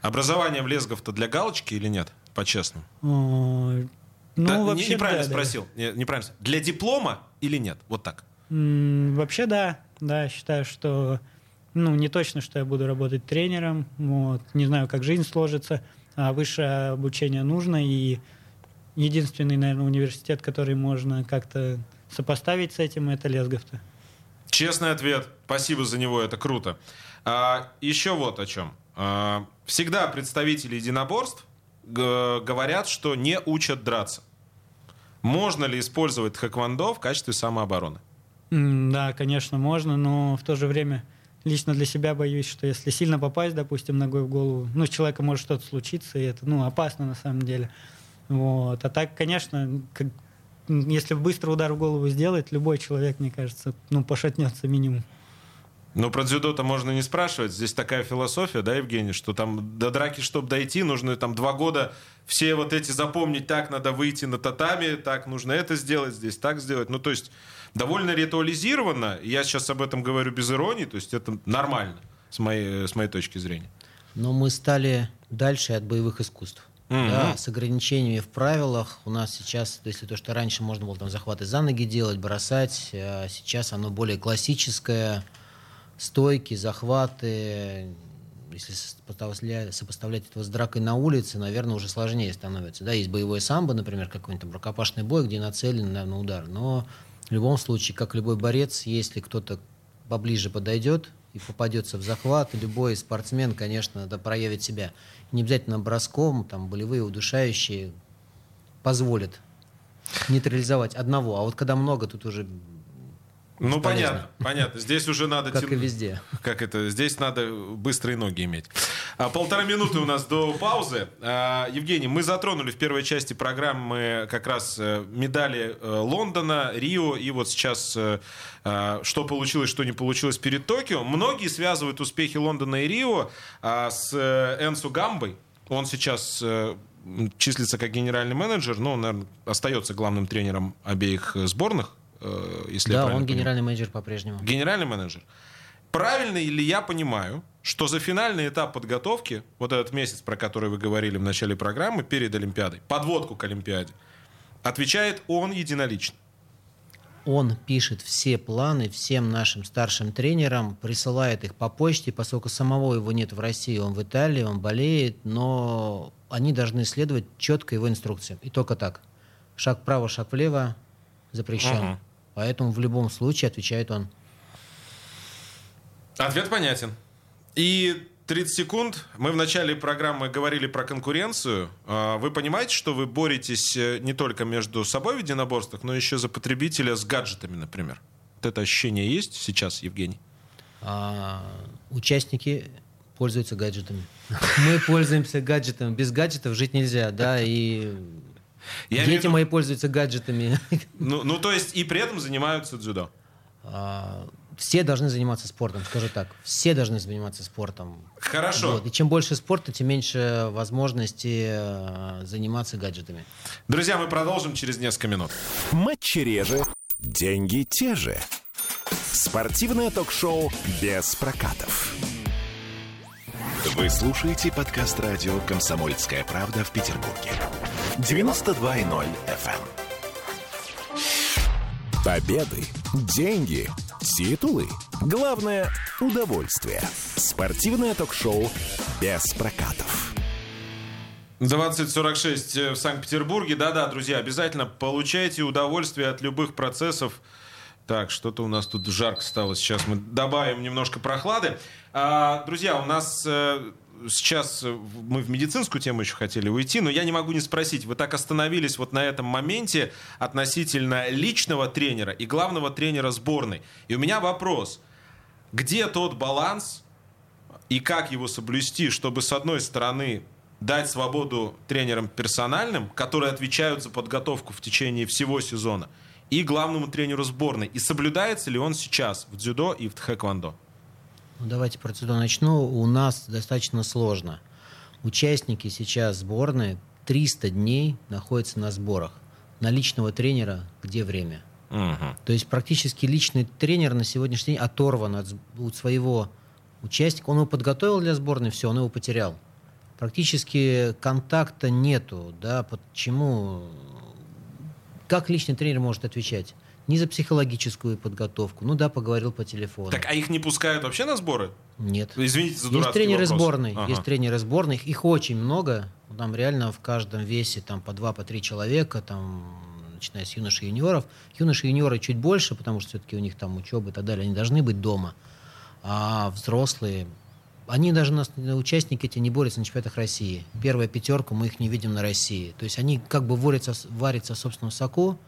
S2: Образование в Лезгов-то для галочки или нет, по-честному?
S3: Ну,
S2: да,
S3: вообще,
S2: неправильно
S3: да,
S2: спросил. Да. Неправильно. Для диплома или нет? Вот так.
S3: Вообще да. Да, считаю, что ну, не точно, что я буду работать тренером. Вот. Не знаю, как жизнь сложится. А высшее обучение нужно. И единственный, наверное, университет, который можно как-то сопоставить с этим, это Лесговта.
S2: Честный ответ. Спасибо за него, это круто. А, еще вот о чем. А, всегда представители единоборств говорят, что не учат драться. Можно ли использовать хэквондо в качестве самообороны?
S3: Да, конечно, можно, но в то же время лично для себя боюсь, что если сильно попасть, допустим, ногой в голову, ну, с человеком может что-то случиться, и это, ну, опасно на самом деле. Вот. А так, конечно, как, если быстро удар в голову сделать, любой человек, мне кажется, ну, пошатнется минимум.
S2: Ну, про дзюдо-то можно не спрашивать. Здесь такая философия, да, Евгений, что там до драки, чтобы дойти, нужно там два года все вот эти запомнить, так надо выйти на татами, так нужно это сделать, здесь так сделать. Ну, то есть довольно ритуализировано. Я сейчас об этом говорю без иронии, то есть это нормально с моей, с моей точки зрения.
S4: Но мы стали дальше от боевых искусств. Mm-hmm. Да, с ограничениями в правилах. У нас сейчас, если то, что раньше можно было там захваты за ноги делать, бросать, а сейчас оно более классическое, стойки, захваты. Если сопоставлять это с дракой на улице, наверное, уже сложнее становится. Да, есть боевой самбо, например, какой-нибудь там рукопашный бой, где нацелен на удар. Но в любом случае, как любой борец, если кто-то поближе подойдет и попадется в захват, любой спортсмен, конечно, да, проявит себя. Не обязательно броском, там, болевые, удушающие позволят нейтрализовать одного. А вот когда много, тут уже
S2: ну, понятно, понятно. Здесь уже надо...
S4: Как тем... и везде.
S2: Как это? Здесь надо быстрые ноги иметь. А, полтора минуты у нас до паузы. А, Евгений, мы затронули в первой части программы как раз э, медали э, Лондона, Рио, и вот сейчас э, а, что получилось, что не получилось перед Токио. Многие связывают успехи Лондона и Рио а, с Энсу Гамбой. Он сейчас числится как генеральный менеджер, но он, наверное, остается главным тренером обеих сборных
S4: если да, он генеральный менеджер по-прежнему.
S2: Генеральный менеджер. Правильно ли я понимаю, что за финальный этап подготовки, вот этот месяц, про который вы говорили в начале программы, перед Олимпиадой, подводку к Олимпиаде, отвечает он единолично?
S4: Он пишет все планы всем нашим старшим тренерам, присылает их по почте, поскольку самого его нет в России, он в Италии, он болеет, но они должны следовать четко его инструкциям. И только так. Шаг вправо, шаг влево запрещен. Угу. Поэтому в любом случае отвечает он.
S2: Ответ понятен. И 30 секунд. Мы в начале программы говорили про конкуренцию. А, вы понимаете, что вы боретесь э, не только между собой в единоборствах, но еще за потребителя с гаджетами, например. Вот это ощущение есть сейчас, Евгений?
S4: А, участники пользуются гаджетами. Мы пользуемся гаджетами. Без гаджетов жить нельзя, да, и Я Дети виду... мои пользуются гаджетами.
S2: Ну, ну, то есть и при этом занимаются дзюдо?
S4: А, все должны заниматься спортом, скажу так. Все должны заниматься спортом.
S2: Хорошо. Вот.
S4: И чем больше спорта, тем меньше возможности э, заниматься гаджетами.
S2: Друзья, мы продолжим через несколько минут.
S1: Матчи реже, деньги те же. Спортивное ток-шоу без прокатов. Вы слушаете подкаст радио «Комсомольская правда» в Петербурге. 92.0 FM. Эм. Победы, деньги, титулы. Главное – удовольствие. Спортивное ток-шоу без прокатов.
S2: 2046 в Санкт-Петербурге. Да-да, друзья, обязательно получайте удовольствие от любых процессов. Так, что-то у нас тут жарко стало. Сейчас мы добавим немножко прохлады. А, друзья, у нас э, сейчас мы в медицинскую тему еще хотели уйти, но я не могу не спросить. Вы так остановились вот на этом моменте относительно личного тренера и главного тренера сборной. И у меня вопрос. Где тот баланс и как его соблюсти, чтобы с одной стороны дать свободу тренерам персональным, которые отвечают за подготовку в течение всего сезона, и главному тренеру сборной. И соблюдается ли он сейчас в дзюдо и в тхэквондо?
S4: Ну, давайте про дзюдо начну. У нас достаточно сложно. Участники сейчас сборной 300 дней находятся на сборах. На личного тренера где время? Угу. То есть практически личный тренер на сегодняшний день оторван от, от своего участника. Он его подготовил для сборной, все, он его потерял. Практически контакта нету. Да, почему как личный тренер может отвечать? Ни за психологическую подготовку. Ну да, поговорил по телефону.
S2: Так, а их не пускают вообще на сборы?
S4: Нет.
S2: Извините за
S4: Есть тренеры вопрос. сборной. Ага. Есть тренеры сборных. Их очень много. Там реально в каждом весе там по два, по три человека, там, начиная с юношей и юниоров. Юноши и юниоры чуть больше, потому что все-таки у них там учеба и так далее. Они должны быть дома. А взрослые, они даже нас, участники эти не борются на чемпионатах России. Первая пятерка, мы их не видим на России. То есть они как бы варятся, варятся в собственном соку.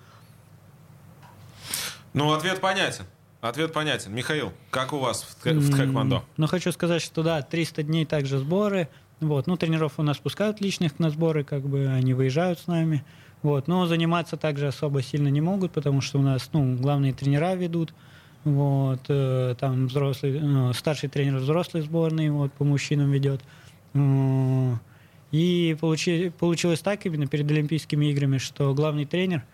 S2: Ну, ответ понятен. Ответ понятен. Михаил, как у вас в, в тхэквондо?
S3: Ну, хочу сказать, что да, 300 дней также сборы. Вот. Ну, тренеров у нас пускают личных на сборы, как бы они выезжают с нами. Вот. Но заниматься также особо сильно не могут, потому что у нас ну, главные тренера ведут. Вот, э, там взрослый, ну, старший тренер взрослой сборной вот, по мужчинам ведет. И получи, получилось так именно перед Олимпийскими играми, что главный тренер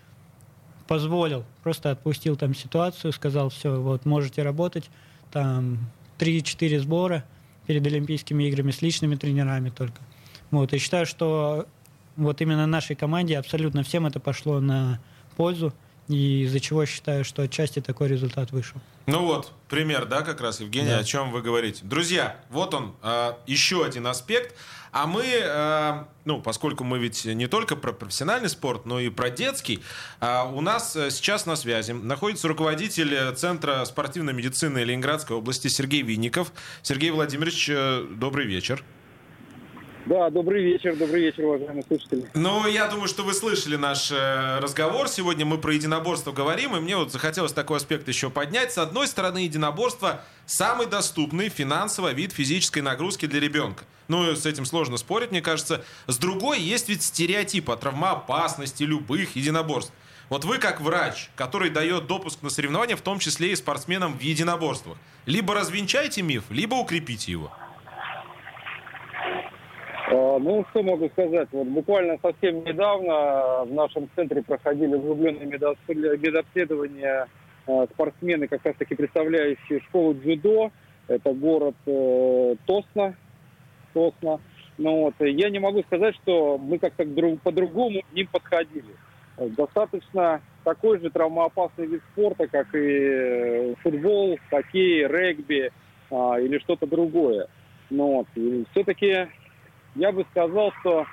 S3: позволил, просто отпустил там ситуацию, сказал, все, вот можете работать, там 3-4 сбора перед Олимпийскими играми с личными тренерами только. Вот, и считаю, что вот именно нашей команде абсолютно всем это пошло на пользу и из-за чего считаю, что отчасти такой результат вышел.
S2: Ну вот, пример, да, как раз, Евгений, да. о чем вы говорите. Друзья, вот он, э, еще один аспект. А мы, э, ну, поскольку мы ведь не только про профессиональный спорт, но и про детский, э, у нас сейчас на связи находится руководитель Центра спортивной медицины Ленинградской области Сергей Винников. Сергей Владимирович, э, добрый вечер.
S5: Да, добрый вечер, добрый вечер, уважаемые слушатели.
S2: Ну, я думаю, что вы слышали наш э, разговор. Сегодня мы про единоборство говорим, и мне вот захотелось такой аспект еще поднять. С одной стороны, единоборство самый доступный финансово вид физической нагрузки для ребенка. Ну, с этим сложно спорить, мне кажется. С другой, есть ведь стереотип о травмоопасности любых единоборств. Вот вы как врач, который дает допуск на соревнования, в том числе и спортсменам в единоборствах, либо развенчайте миф, либо укрепите его.
S5: А, ну, что могу сказать? Вот буквально совсем недавно в нашем центре проходили углубленные медобследования а, спортсмены, как раз таки представляющие школу дзюдо. Это город э, Тосна. Тосна. Ну, вот, я не могу сказать, что мы как-то по-другому к ним подходили. Достаточно такой же травмоопасный вид спорта, как и э, футбол, хоккей, регби а, или что-то другое. Ну, вот. Все-таки я бы сказал, что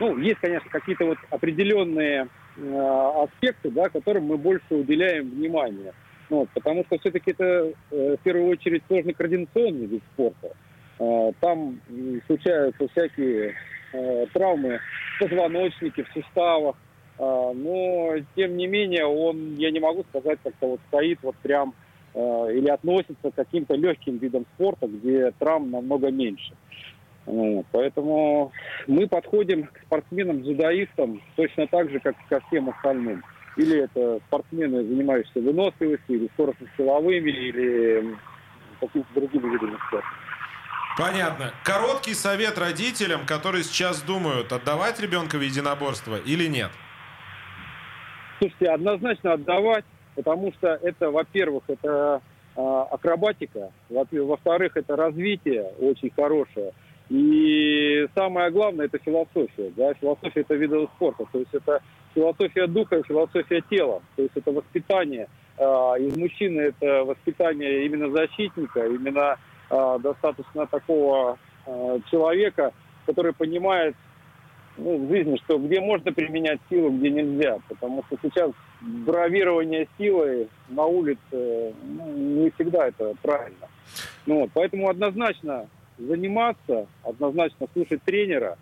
S5: ну, есть, конечно, какие-то вот определенные э, аспекты, да, которым мы больше уделяем внимание. Ну, вот, потому что все-таки это э, в первую очередь сложный координационный вид спорта. Э, там случаются всякие э, травмы в позвоночнике, в суставах. Э, но, тем не менее, он, я не могу сказать, как-то вот стоит вот прям э, или относится к каким-то легким видам спорта, где травм намного меньше. Вот, поэтому мы подходим к спортсменам-дзюдоистам точно так же, как и ко всем остальным. Или это спортсмены, занимающиеся выносливостью, или скоростно-силовыми, или какими-то другими видами спорта.
S2: Понятно. Короткий совет родителям, которые сейчас думают, отдавать ребенка в единоборство или нет?
S5: Слушайте, однозначно отдавать, потому что это, во-первых, это э, акробатика, во-вторых, это развитие очень хорошее. И самое главное, это философия. Да? Философия – это видовый спорта. То есть это философия духа, философия тела. То есть это воспитание. А, из мужчины это воспитание именно защитника, именно а, достаточно такого а, человека, который понимает ну, в жизни, что где можно применять силу, где нельзя. Потому что сейчас бравирование силой на улице ну, не всегда это правильно. Ну, вот, поэтому однозначно заниматься, однозначно слушать тренера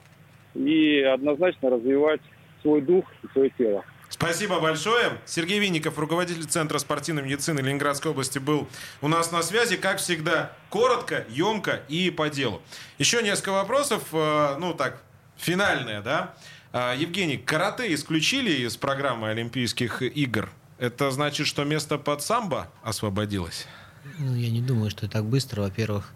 S5: и однозначно развивать свой дух и свое тело.
S2: Спасибо большое. Сергей Винников, руководитель Центра спортивной медицины Ленинградской области, был у нас на связи. Как всегда, коротко, емко и по делу. Еще несколько вопросов, э, ну так, финальные, да? Э, Евгений, карате исключили из программы Олимпийских игр. Это значит, что место под самбо освободилось?
S4: Ну, я не думаю, что так быстро. Во-первых,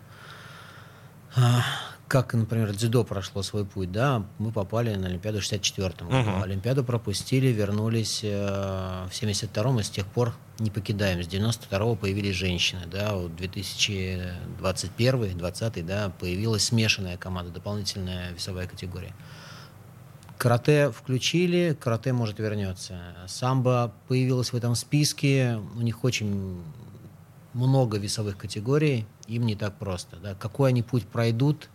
S4: как, например, дзюдо прошло свой путь, да, мы попали на Олимпиаду в 64-м году. Uh-huh. Олимпиаду пропустили, вернулись э, в 72-м, и с тех пор не покидаем. С 92-го появились женщины, да, вот 2021 20 да, появилась смешанная команда, дополнительная весовая категория. Карате включили, карате может вернется. Самбо появилась в этом списке, у них очень много весовых категорий, им не так просто. Да. Какой они путь пройдут,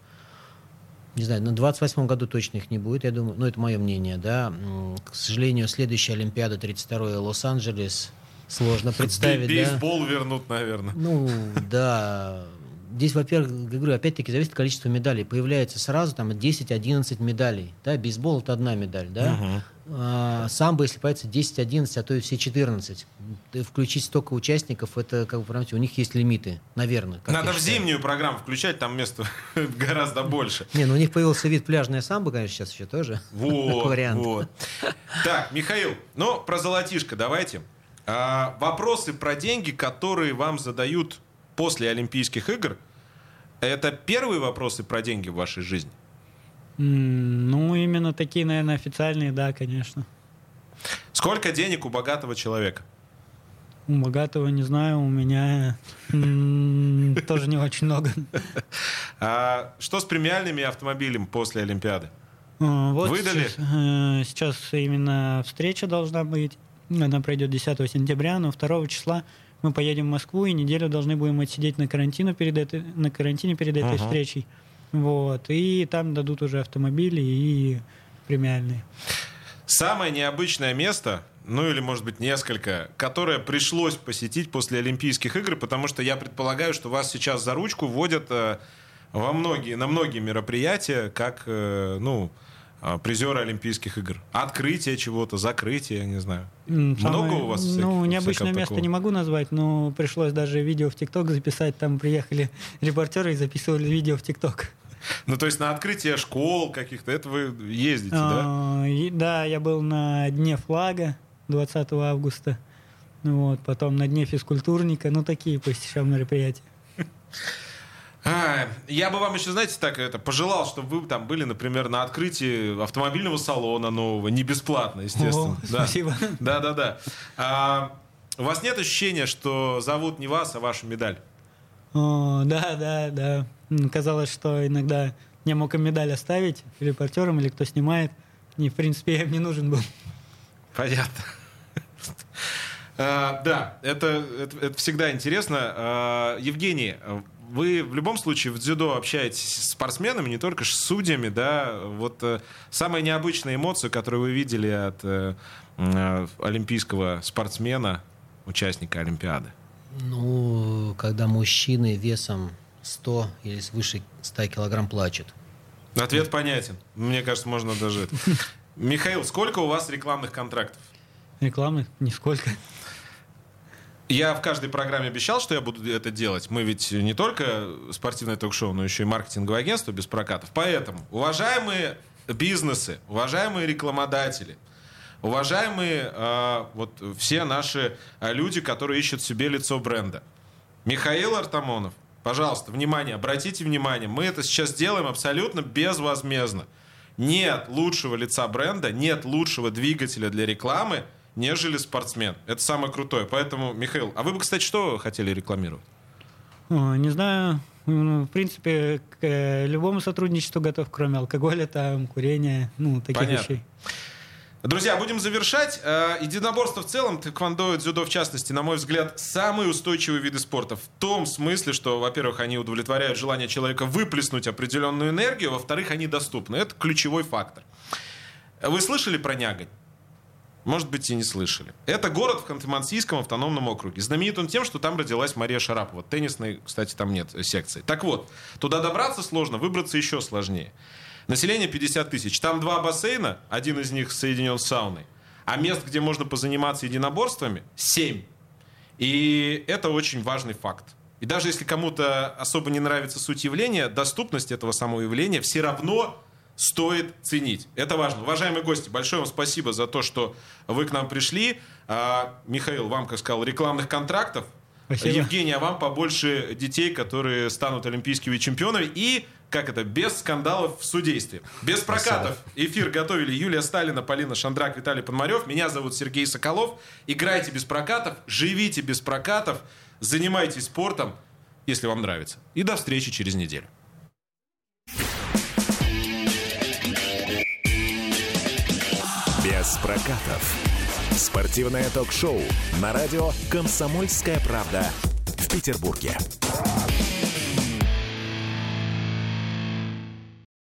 S4: не знаю, на 28 году точно их не будет, я думаю, ну, это мое мнение, да. К сожалению, следующая Олимпиада, 32-й Лос-Анджелес, сложно представить,
S2: Бейсбол
S4: да.
S2: вернут, наверное.
S4: Ну, да. Здесь, во-первых, говорю, опять-таки зависит от количества медалей. Появляется сразу там 10-11 медалей. Да, бейсбол это одна медаль, да. Uh-huh. А, самбо, если появится 10-11, а то и все 14. Включить столько участников, это, как вы понимаете, у них есть лимиты, наверное.
S2: Надо в зимнюю программу включать, там места гораздо больше.
S4: Не, ну у них появился вид пляжная самбо, конечно, сейчас еще тоже.
S2: Вот, вот. Так, Михаил, ну, про золотишко давайте. А, вопросы про деньги, которые вам задают после Олимпийских игр, это первые вопросы про деньги в вашей жизни?
S3: Ну, именно такие, наверное, официальные, да, конечно.
S2: Сколько денег у богатого человека?
S3: У богатого не знаю, у меня тоже не очень много.
S2: А что с премиальными автомобилями после Олимпиады? А, вот Выдали?
S3: Сейчас, э, сейчас именно встреча должна быть. Она пройдет 10 сентября, но 2 числа мы поедем в Москву и неделю должны будем отсидеть на, карантине перед этой, на карантине перед этой uh-huh. встречей. Вот. И там дадут уже автомобили и премиальные.
S2: Самое необычное место, ну или, может быть, несколько, которое пришлось посетить после Олимпийских игр, потому что я предполагаю, что вас сейчас за ручку вводят э, во многие, на многие мероприятия, как, э, ну, призеры Олимпийских игр. Открытие чего-то, закрытие, я не знаю. Самое, Много у вас всяких,
S3: Ну, необычное место такого? не могу назвать, но пришлось даже видео в ТикТок записать. Там приехали репортеры и записывали видео в ТикТок.
S2: Ну, то есть на открытие школ каких-то, это вы ездите, а,
S3: да? Да, я был на Дне флага 20 августа. Вот, потом на Дне физкультурника. Ну, такие посещал мероприятия.
S2: А, я бы вам еще, знаете, так это пожелал, чтобы вы там были, например, на открытии автомобильного салона нового, не бесплатно, естественно. О,
S3: да. Спасибо.
S2: Да, да, да. А, у вас нет ощущения, что зовут не вас, а вашу медаль?
S3: О, да, да, да. Казалось, что иногда я мог им медаль оставить репортерам или кто снимает. И, в принципе, я им не нужен был.
S2: Понятно. А, да, это, это, это всегда интересно. А, Евгений, вы в любом случае в дзюдо общаетесь с спортсменами, не только с судьями, да. Вот э, самая необычная эмоция, которую вы видели от э, э, олимпийского спортсмена, участника Олимпиады?
S4: Ну, когда мужчины весом 100 или свыше 100 килограмм плачут.
S2: Ответ понятен. Мне кажется, можно даже... Михаил, сколько у вас рекламных контрактов?
S3: Рекламных? Нисколько.
S2: Я в каждой программе обещал, что я буду это делать. Мы ведь не только спортивное ток-шоу, но еще и маркетинговое агентство без прокатов. Поэтому, уважаемые бизнесы, уважаемые рекламодатели, уважаемые э, вот все наши э, люди, которые ищут себе лицо бренда. Михаил Артамонов, пожалуйста, внимание, обратите внимание, мы это сейчас делаем абсолютно безвозмездно. Нет лучшего лица бренда, нет лучшего двигателя для рекламы, нежели спортсмен. Это самое крутое. Поэтому, Михаил, а вы бы, кстати, что хотели рекламировать?
S3: Не знаю. Ну, в принципе, к э, любому сотрудничеству готов, кроме алкоголя, там, курения, ну, таких
S2: Понятно.
S3: вещей.
S2: Друзья, будем завершать. Э, Единоборство в целом, тэквондо и дзюдо в частности, на мой взгляд, самые устойчивые виды спорта. В том смысле, что, во-первых, они удовлетворяют желание человека выплеснуть определенную энергию, во-вторых, они доступны. Это ключевой фактор. Вы слышали про Нягань? Может быть, и не слышали. Это город в Ханты-Мансийском автономном округе. Знаменит он тем, что там родилась Мария Шарапова. Теннисной, кстати, там нет секции. Так вот, туда добраться сложно, выбраться еще сложнее. Население 50 тысяч. Там два бассейна, один из них соединен с сауной. А мест, где можно позаниматься единоборствами, 7. И это очень важный факт. И даже если кому-то особо не нравится суть явления, доступность этого самого явления все равно стоит ценить. Это важно. Уважаемые гости, большое вам спасибо за то, что вы к нам пришли. А, Михаил, вам, как сказал, рекламных контрактов.
S3: Спасибо.
S2: Евгений, а вам побольше детей, которые станут олимпийскими чемпионами. И, как это, без скандалов в судействе. Без прокатов. Эфир готовили Юлия Сталина, Полина Шандрак, Виталий Пономарев. Меня зовут Сергей Соколов. Играйте без прокатов, живите без прокатов, занимайтесь спортом, если вам нравится. И до встречи через неделю.
S1: Без прокатов. Спортивное ток-шоу на радио «Комсомольская правда» в Петербурге.